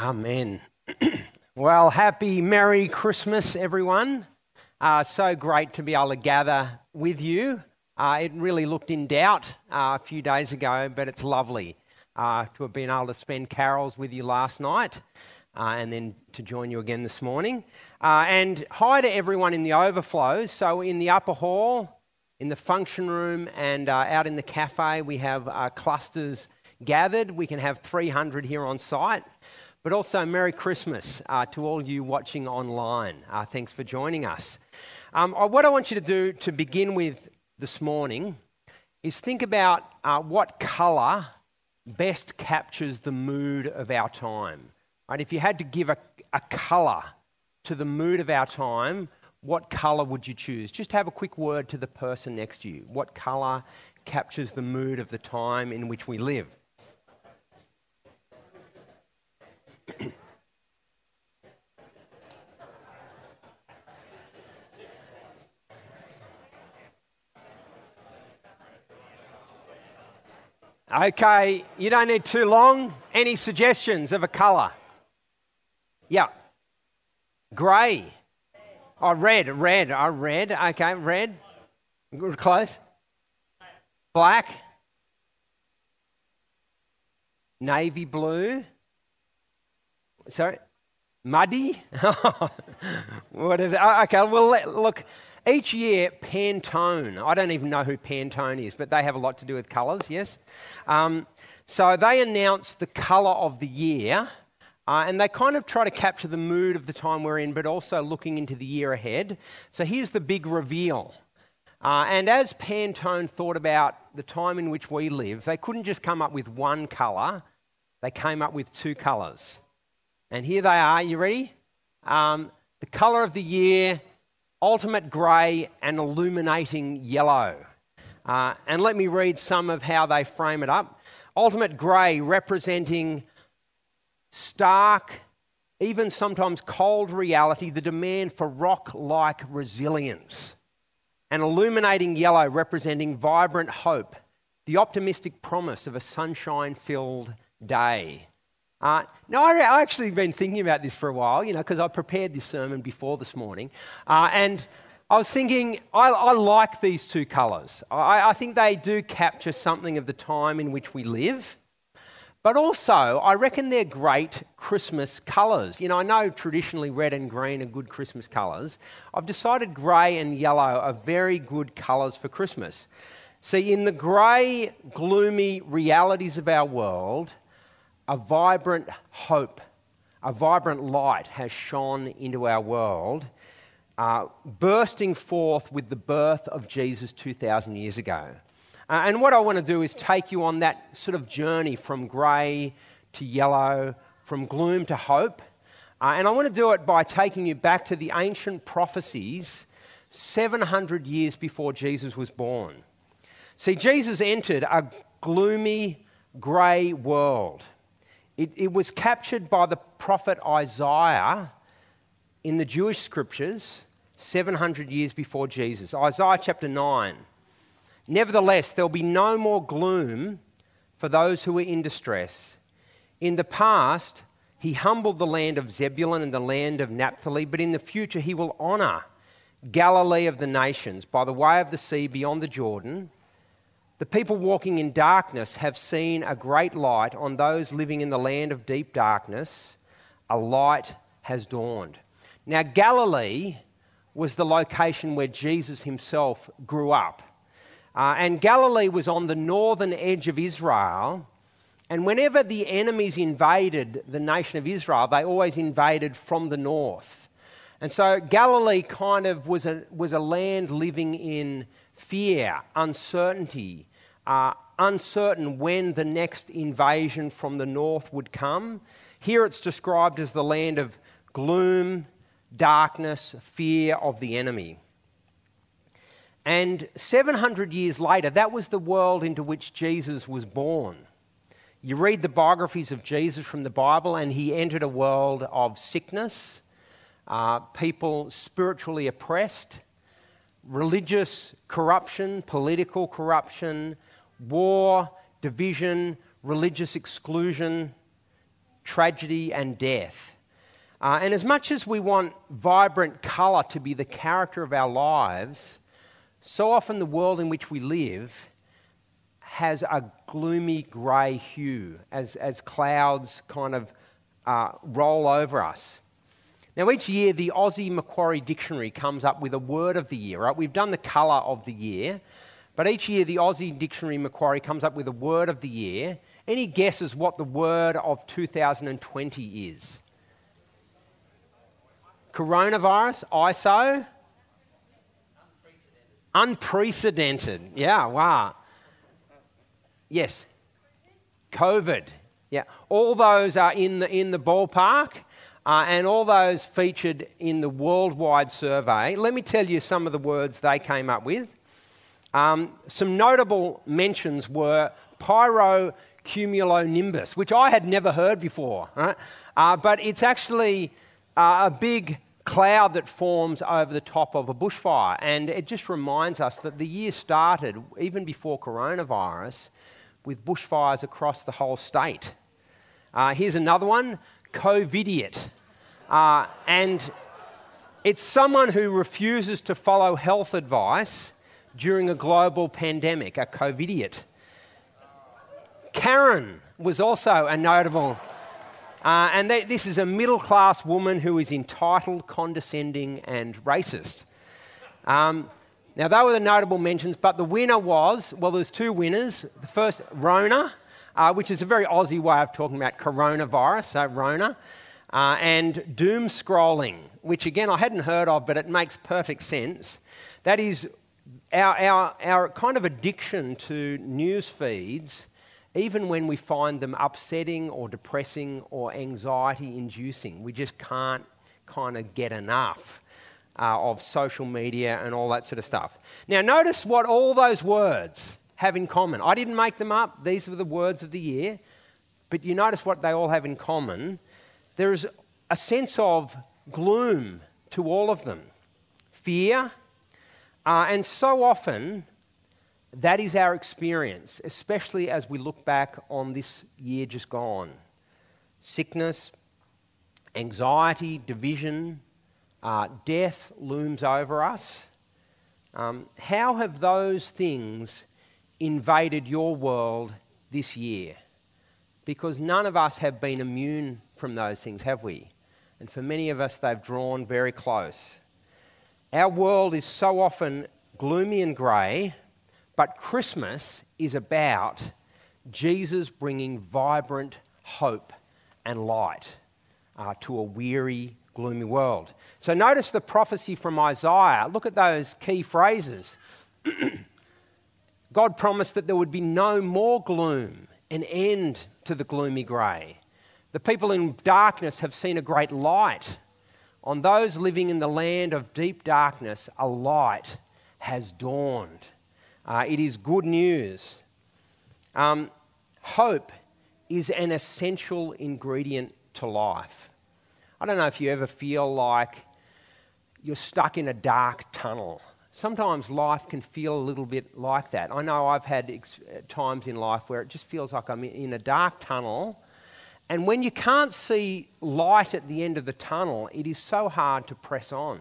Amen. well, happy Merry Christmas, everyone. Uh, so great to be able to gather with you. Uh, it really looked in doubt uh, a few days ago, but it's lovely uh, to have been able to spend carols with you last night uh, and then to join you again this morning. Uh, and hi to everyone in the overflows. So, in the upper hall, in the function room, and out in the cafe, we have clusters gathered. We can have 300 here on site. But also, Merry Christmas uh, to all you watching online. Uh, thanks for joining us. Um, uh, what I want you to do to begin with this morning is think about uh, what colour best captures the mood of our time. Right? If you had to give a, a colour to the mood of our time, what colour would you choose? Just have a quick word to the person next to you. What colour captures the mood of the time in which we live? Okay, you don't need too long. Any suggestions of a colour? Yeah. Grey. Oh, red, red. Oh, red. Okay, red. Close. Black. Navy blue. Sorry? Muddy? Whatever. Oh, okay, well, look, each year, Pantone, I don't even know who Pantone is, but they have a lot to do with colours, yes? Um, so they announce the colour of the year, uh, and they kind of try to capture the mood of the time we're in, but also looking into the year ahead. So here's the big reveal. Uh, and as Pantone thought about the time in which we live, they couldn't just come up with one colour, they came up with two colours. And here they are. You ready? Um, the colour of the year, ultimate grey and illuminating yellow. Uh, and let me read some of how they frame it up. Ultimate grey representing stark, even sometimes cold reality, the demand for rock like resilience. And illuminating yellow representing vibrant hope, the optimistic promise of a sunshine filled day. Uh, no, I, I actually been thinking about this for a while, you know, because I prepared this sermon before this morning. Uh, and I was thinking, I, I like these two colours. I, I, think they do capture something of the time in which we live. But also, I reckon they're great Christmas colours. You know, I know traditionally red and green are good Christmas colours. I've decided grey and yellow are very good colours for Christmas. See, in the grey, gloomy realities of our world, a vibrant hope, a vibrant light has shone into our world, uh, bursting forth with the birth of Jesus 2,000 years ago. Uh, and what I want to do is take you on that sort of journey from grey to yellow, from gloom to hope. Uh, and I want to do it by taking you back to the ancient prophecies 700 years before Jesus was born. See, Jesus entered a gloomy, grey world. It, it was captured by the prophet Isaiah in the Jewish scriptures 700 years before Jesus. Isaiah chapter 9. Nevertheless, there'll be no more gloom for those who are in distress. In the past, he humbled the land of Zebulun and the land of Naphtali, but in the future, he will honour Galilee of the nations by the way of the sea beyond the Jordan the people walking in darkness have seen a great light. On those living in the land of deep darkness, a light has dawned. Now, Galilee was the location where Jesus himself grew up. Uh, and Galilee was on the northern edge of Israel. And whenever the enemies invaded the nation of Israel, they always invaded from the north. And so Galilee kind of was a, was a land living in fear, uncertainty, uh, uncertain when the next invasion from the north would come. Here it's described as the land of gloom, darkness, fear of the enemy. And 700 years later, that was the world into which Jesus was born. You read the biographies of Jesus from the Bible, and he entered a world of sickness, uh, people spiritually oppressed, religious corruption, political corruption, war, division, religious exclusion, tragedy, and death. Uh, and as much as we want vibrant colour to be the character of our lives, so often the world in which we live has a gloomy grey hue as, as clouds kind of uh, roll over us. Now, each year, the Aussie Macquarie Dictionary comes up with a word of the year, right? We've done the colour of the year, but each year, the Aussie Dictionary Macquarie comes up with a word of the year. Any guesses what the word of 2020 is? Coronavirus, ISO? Unprecedented. Unprecedented. Yeah, wow. Yes. COVID. Yeah. All those are in the, in the ballpark. Uh, and all those featured in the worldwide survey. Let me tell you some of the words they came up with. Um, some notable mentions were pyrocumulonimbus, which I had never heard before, right? uh, but it's actually uh, a big cloud that forms over the top of a bushfire. And it just reminds us that the year started, even before coronavirus, with bushfires across the whole state. Uh, here's another one COVIDiot. Uh, and it's someone who refuses to follow health advice during a global pandemic, a COVIDiot. Karen was also a notable, uh, and they, this is a middle class woman who is entitled, condescending, and racist. Um, now, they were the notable mentions, but the winner was well, there's two winners. The first, Rona, uh, which is a very Aussie way of talking about coronavirus, so Rona, uh, and doom scrolling, which again I hadn't heard of, but it makes perfect sense. That is our, our, our kind of addiction to news feeds, even when we find them upsetting or depressing or anxiety inducing, we just can't kind of get enough. Uh, of social media and all that sort of stuff. Now, notice what all those words have in common. I didn't make them up, these were the words of the year, but you notice what they all have in common. There is a sense of gloom to all of them fear, uh, and so often that is our experience, especially as we look back on this year just gone. Sickness, anxiety, division, uh, death looms over us. Um, how have those things invaded your world this year? Because none of us have been immune from those things, have we? And for many of us, they've drawn very close. Our world is so often gloomy and grey, but Christmas is about Jesus bringing vibrant hope and light uh, to a weary, gloomy world. So notice the prophecy from Isaiah. Look at those key phrases. God promised that there would be no more gloom, an end to the gloomy grey. The people in darkness have seen a great light. On those living in the land of deep darkness, a light has dawned. Uh, it is good news. Um, hope is an essential ingredient to life. I don't know if you ever feel like you're stuck in a dark tunnel sometimes life can feel a little bit like that. I know I've had ex- times in life where it just feels like I'm in a dark tunnel. And when you can't see light at the end of the tunnel, it is so hard to press on.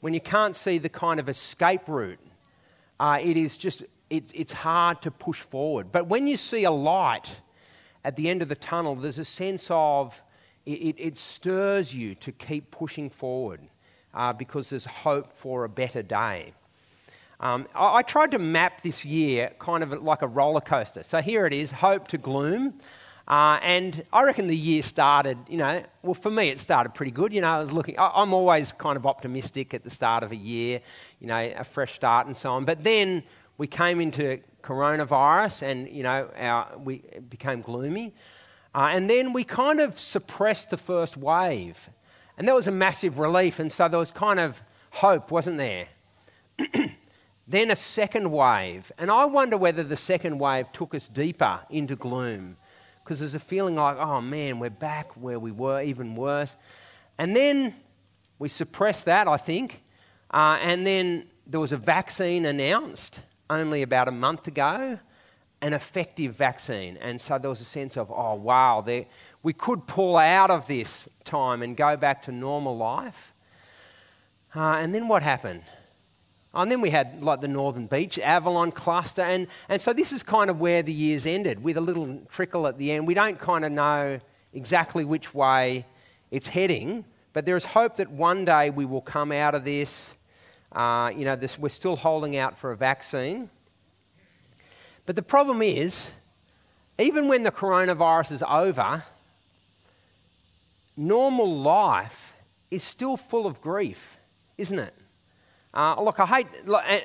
When you can't see the kind of escape route, uh, it is just, it, it's hard to push forward. But when you see a light at the end of the tunnel, there's a sense of, it, it, it stirs you to keep pushing forward uh, because there's hope for a better day. Um, I, I, tried to map this year kind of like a roller coaster. So here it is hope to gloom. Uh, and I reckon the year started, you know, well, for me, it started pretty good. You know, I was looking, I, I'm always kind of optimistic at the start of a year, you know, a fresh start and so on. But then we came into coronavirus and, you know, our, we became gloomy. Uh, and then we kind of suppressed the first wave. And that was a massive relief. And so there was kind of hope, wasn't there? then a second wave. And I wonder whether the second wave took us deeper into gloom. Because there's a feeling like, oh man, we're back where we were, even worse. And then we suppressed that, I think. Uh, and then there was a vaccine announced only about a month ago, an effective vaccine. And so there was a sense of, oh wow, we could pull out of this time and go back to normal life. Uh, and then what happened? And then we had like the Northern Beach, Avalon cluster, and, and so this is kind of where the years ended with a little trickle at the end. We don't kind of know exactly which way it's heading, but there is hope that one day we will come out of this. Uh, you know, this, we're still holding out for a vaccine. But the problem is, even when the coronavirus is over, normal life is still full of grief, isn't it? Uh, look, I hate. Look, eh,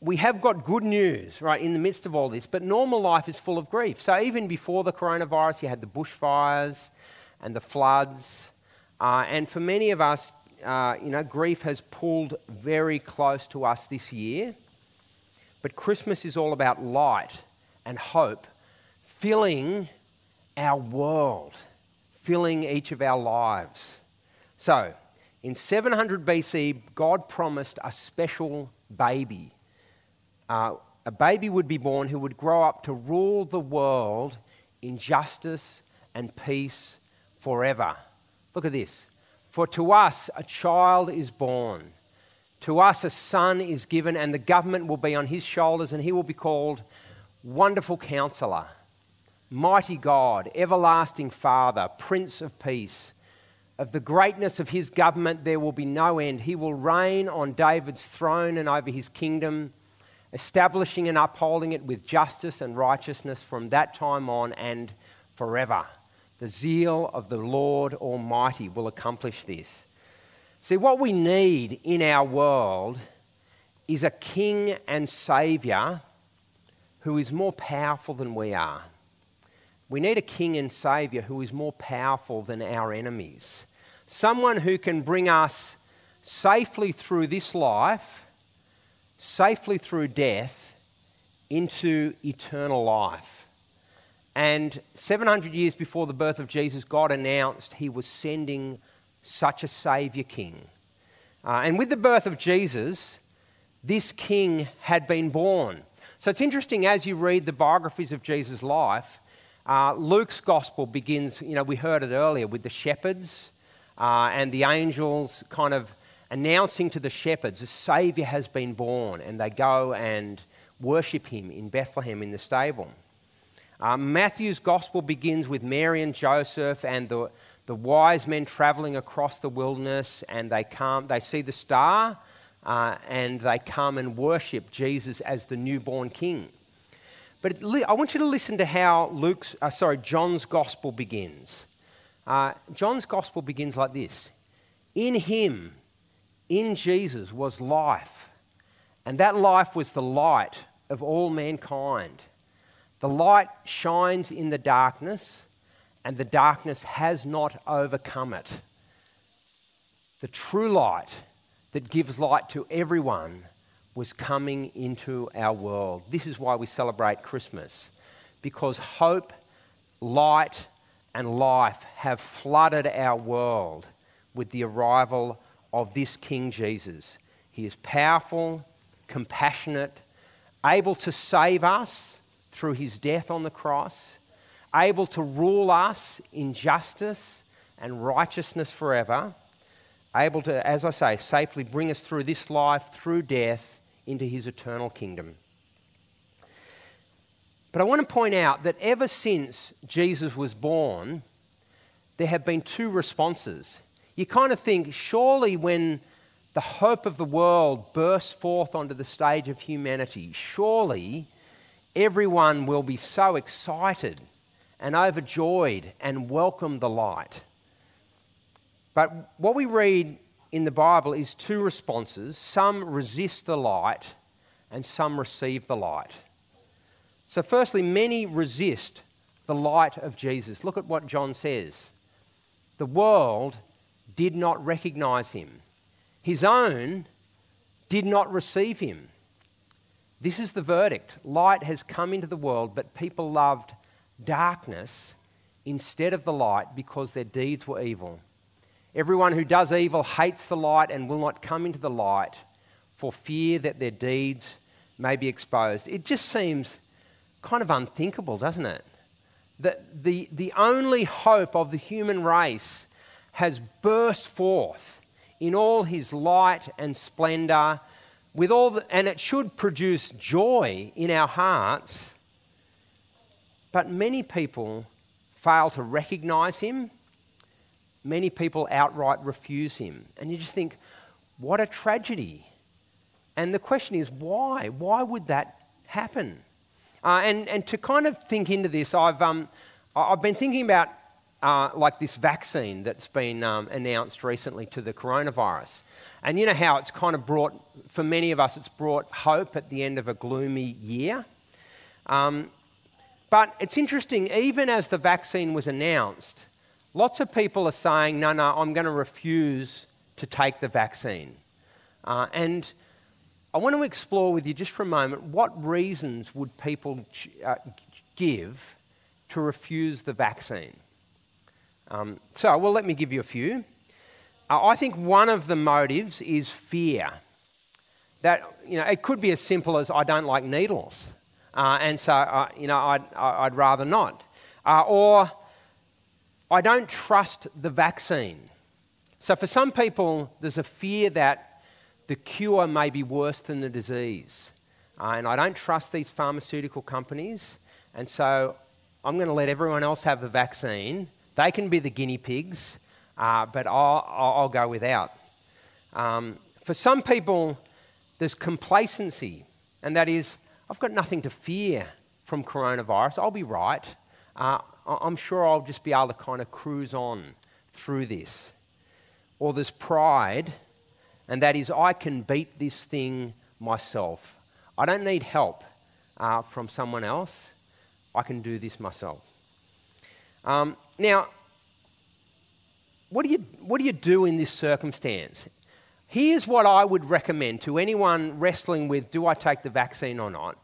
we have got good news, right, in the midst of all this, but normal life is full of grief. So even before the coronavirus, you had the bushfires and the floods. Uh, and for many of us, uh, you know, grief has pulled very close to us this year. But Christmas is all about light and hope filling our world, filling each of our lives. So, in 700 BC, God promised a special baby. Uh, a baby would be born who would grow up to rule the world in justice and peace forever. Look at this. For to us a child is born, to us a son is given, and the government will be on his shoulders, and he will be called Wonderful Counselor, Mighty God, Everlasting Father, Prince of Peace. Of the greatness of his government, there will be no end. He will reign on David's throne and over his kingdom, establishing and upholding it with justice and righteousness from that time on and forever. The zeal of the Lord Almighty will accomplish this. See, what we need in our world is a king and saviour who is more powerful than we are. We need a king and saviour who is more powerful than our enemies. Someone who can bring us safely through this life, safely through death, into eternal life. And 700 years before the birth of Jesus, God announced he was sending such a Saviour King. Uh, and with the birth of Jesus, this King had been born. So it's interesting as you read the biographies of Jesus' life, uh, Luke's gospel begins, you know, we heard it earlier with the shepherds uh, and the angels kind of announcing to the shepherds a Saviour has been born, and they go and worship him in Bethlehem in the stable. Uh, Matthew's gospel begins with Mary and Joseph and the, the wise men traveling across the wilderness, and they come, they see the star, uh, and they come and worship Jesus as the newborn king. But I want you to listen to how Luke's, uh, sorry, John's gospel begins. Uh, John's gospel begins like this In him, in Jesus, was life, and that life was the light of all mankind. The light shines in the darkness, and the darkness has not overcome it. The true light that gives light to everyone was coming into our world. This is why we celebrate Christmas, because hope, light, and life have flooded our world with the arrival of this King Jesus. He is powerful, compassionate, able to save us through his death on the cross, able to rule us in justice and righteousness forever, able to, as I say, safely bring us through this life, through death, into his eternal kingdom. But I want to point out that ever since Jesus was born, there have been two responses. You kind of think, surely when the hope of the world bursts forth onto the stage of humanity, surely everyone will be so excited and overjoyed and welcome the light. But what we read in the Bible is two responses some resist the light, and some receive the light. So, firstly, many resist the light of Jesus. Look at what John says. The world did not recognize him, his own did not receive him. This is the verdict. Light has come into the world, but people loved darkness instead of the light because their deeds were evil. Everyone who does evil hates the light and will not come into the light for fear that their deeds may be exposed. It just seems kind of unthinkable, doesn't it? that the, the only hope of the human race has burst forth in all his light and splendor, with all the, and it should produce joy in our hearts. But many people fail to recognize him. Many people outright refuse him. And you just think, what a tragedy. And the question is, why? Why would that happen? Uh, and, and to kind of think into this, I've, um, I've been thinking about uh, like this vaccine that's been um, announced recently to the coronavirus. And you know how it's kind of brought, for many of us, it's brought hope at the end of a gloomy year. Um, but it's interesting, even as the vaccine was announced, lots of people are saying, no, no, I'm going to refuse to take the vaccine. Uh, and I want to explore with you just for a moment what reasons would people ch- uh, give to refuse the vaccine? Um, so, well, let me give you a few. Uh, I think one of the motives is fear. That, you know, it could be as simple as I don't like needles. Uh, and so, uh, you know, I'd, I'd rather not. Uh, or I don't trust the vaccine. So, for some people, there's a fear that the cure may be worse than the disease. Uh, and I don't trust these pharmaceutical companies. And so, I'm going to let everyone else have the vaccine they can be the guinea pigs, uh, but I'll, I'll, go without. Um, for some people, there's complacency, and that is, I've got nothing to fear from coronavirus. I'll be right. Uh, I'm sure I'll just be able to kind of cruise on through this. Or there's pride, and that is, I can beat this thing myself. I don't need help uh, from someone else. I can do this myself. Um, now, what do, you, what do you do in this circumstance? Here's what I would recommend to anyone wrestling with do I take the vaccine or not?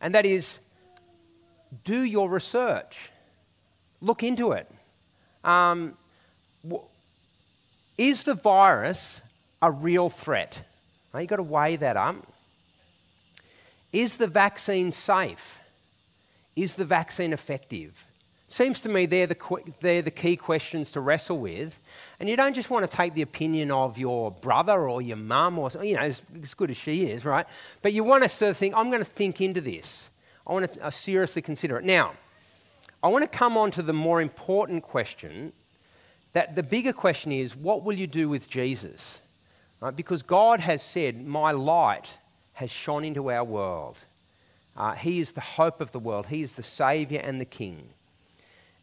And that is do your research, look into it. Um, is the virus a real threat? Now, you've got to weigh that up. Is the vaccine safe? Is the vaccine effective? Seems to me they're the, they're the key questions to wrestle with. And you don't just want to take the opinion of your brother or your mum or, you know, as, as good as she is, right? But you want to sort of think, I'm going to think into this. I want to uh, seriously consider it. Now, I want to come on to the more important question that the bigger question is, what will you do with Jesus? Right? Because God has said, My light has shone into our world. Uh, he is the hope of the world, He is the Saviour and the King.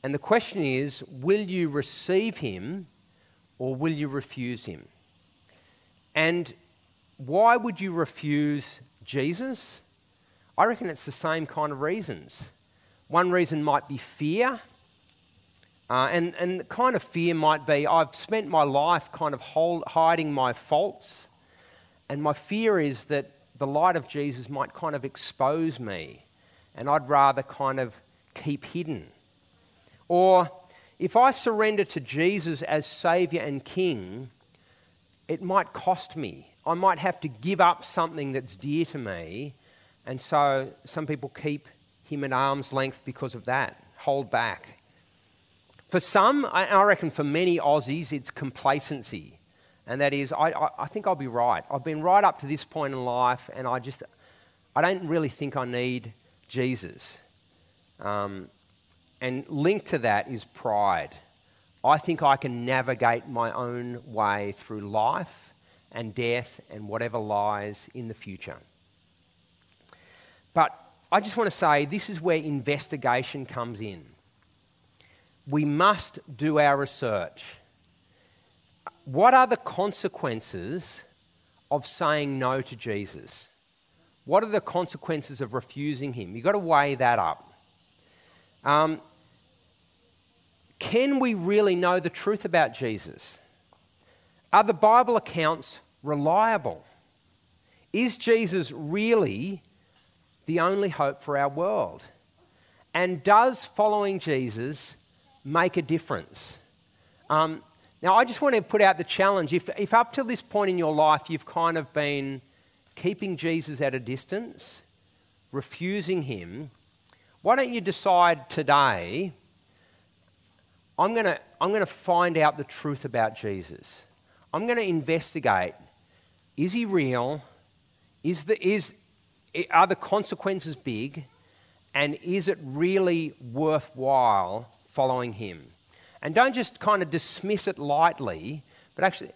And the question is will you receive him or will you refuse him? And why would you refuse Jesus? I reckon it's the same kind of reasons. One reason might be fear. Uh, and, and the kind of fear might be I've spent my life kind of hold, hiding my faults. And my fear is that the light of Jesus might kind of expose me. And I'd rather kind of keep hidden. Or if I surrender to Jesus as Saviour and King, it might cost me. I might have to give up something that's dear to me. And so some people keep him at arm's length because of that, hold back. For some, I reckon for many Aussies, it's complacency. And that is, I, I, think I'll be right. I've been right up to this point in life, and I just, I don't really think I need Jesus. Um, and linked to that is pride. I think I can navigate my own way through life and death and whatever lies in the future. But I just want to say this is where investigation comes in. We must do our research. What are the consequences of saying no to Jesus? What are the consequences of refusing him? You've got to weigh that up. Um, can we really know the truth about Jesus? Are the Bible accounts reliable? Is Jesus really the only hope for our world? And does following Jesus make a difference? Um, now, I just want to put out the challenge. If, if up to this point in your life you've kind of been keeping Jesus at a distance, refusing him, why don't you decide today I'm going to I'm going to find out the truth about Jesus. I'm going to investigate is he real? Is the, is, are the consequences big? And is it really worthwhile following him? And don't just kind of dismiss it lightly, but actually,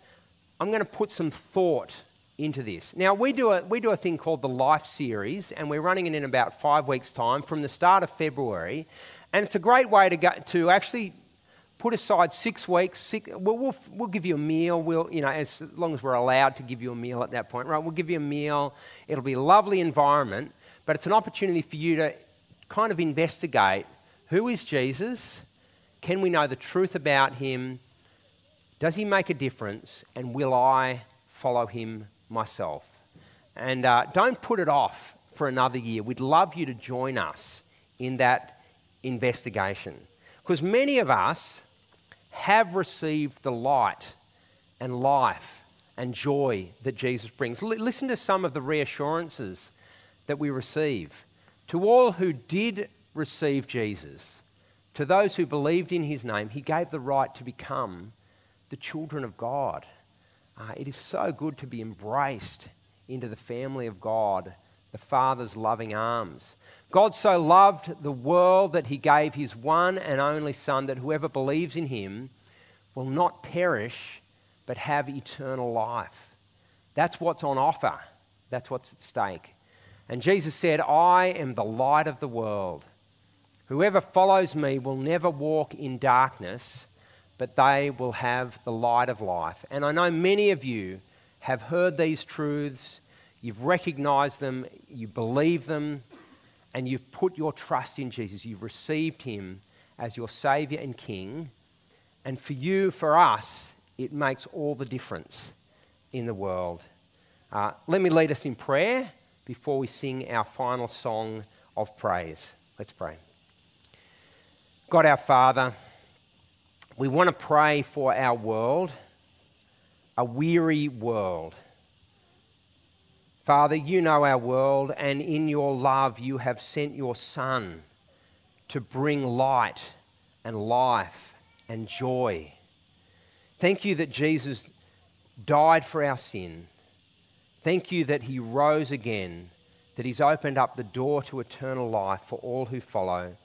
I'm going to put some thought into this. Now, we do, a, we do a thing called the Life Series, and we're running it in about five weeks' time from the start of February. And it's a great way to, go, to actually put aside six weeks. Six, we'll, we'll, we'll, give you a meal. We'll, you know, as long as we're allowed to give you a meal at that point, right? We'll give you a meal. It'll be a lovely environment, but it's an opportunity for you to kind of investigate who is Jesus? Can we know the truth about him? Does he make a difference? And will I follow him myself? And uh, don't put it off for another year. We'd love you to join us in that investigation. Because many of us have received the light and life and joy that Jesus brings. L- listen to some of the reassurances that we receive. To all who did receive Jesus, to those who believed in his name, he gave the right to become the children of God. Uh, it is so good to be embraced into the family of God, the Father's loving arms. God so loved the world that he gave his one and only Son, that whoever believes in him will not perish, but have eternal life. That's what's on offer, that's what's at stake. And Jesus said, I am the light of the world. Whoever follows me will never walk in darkness, but they will have the light of life. And I know many of you have heard these truths, you've recognized them, you believe them, and you've put your trust in Jesus. You've received him as your Savior and King. And for you, for us, it makes all the difference in the world. Uh, let me lead us in prayer before we sing our final song of praise. Let's pray. God our Father, we want to pray for our world, a weary world. Father, you know our world, and in your love, you have sent your Son to bring light and life and joy. Thank you that Jesus died for our sin. Thank you that he rose again, that he's opened up the door to eternal life for all who follow.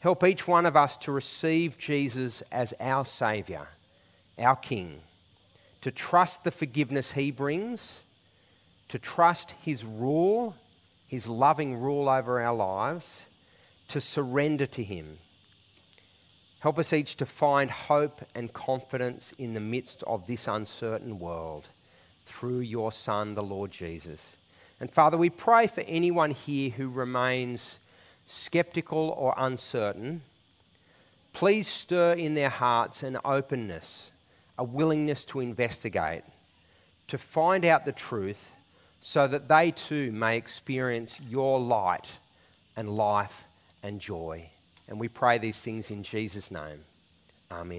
Help each one of us to receive Jesus as our Saviour, our King, to trust the forgiveness he brings to trust His rule, His loving rule over our lives, to surrender to Him. Help us each to find hope and confidence in the midst of this uncertain world through your Son, the Lord Jesus. And Father, we pray for anyone here who remains skeptical or uncertain. Please stir in their hearts an openness, a willingness to investigate, to find out the truth so that they too may experience your light and life and joy. And we pray these things in Jesus' name. Amen.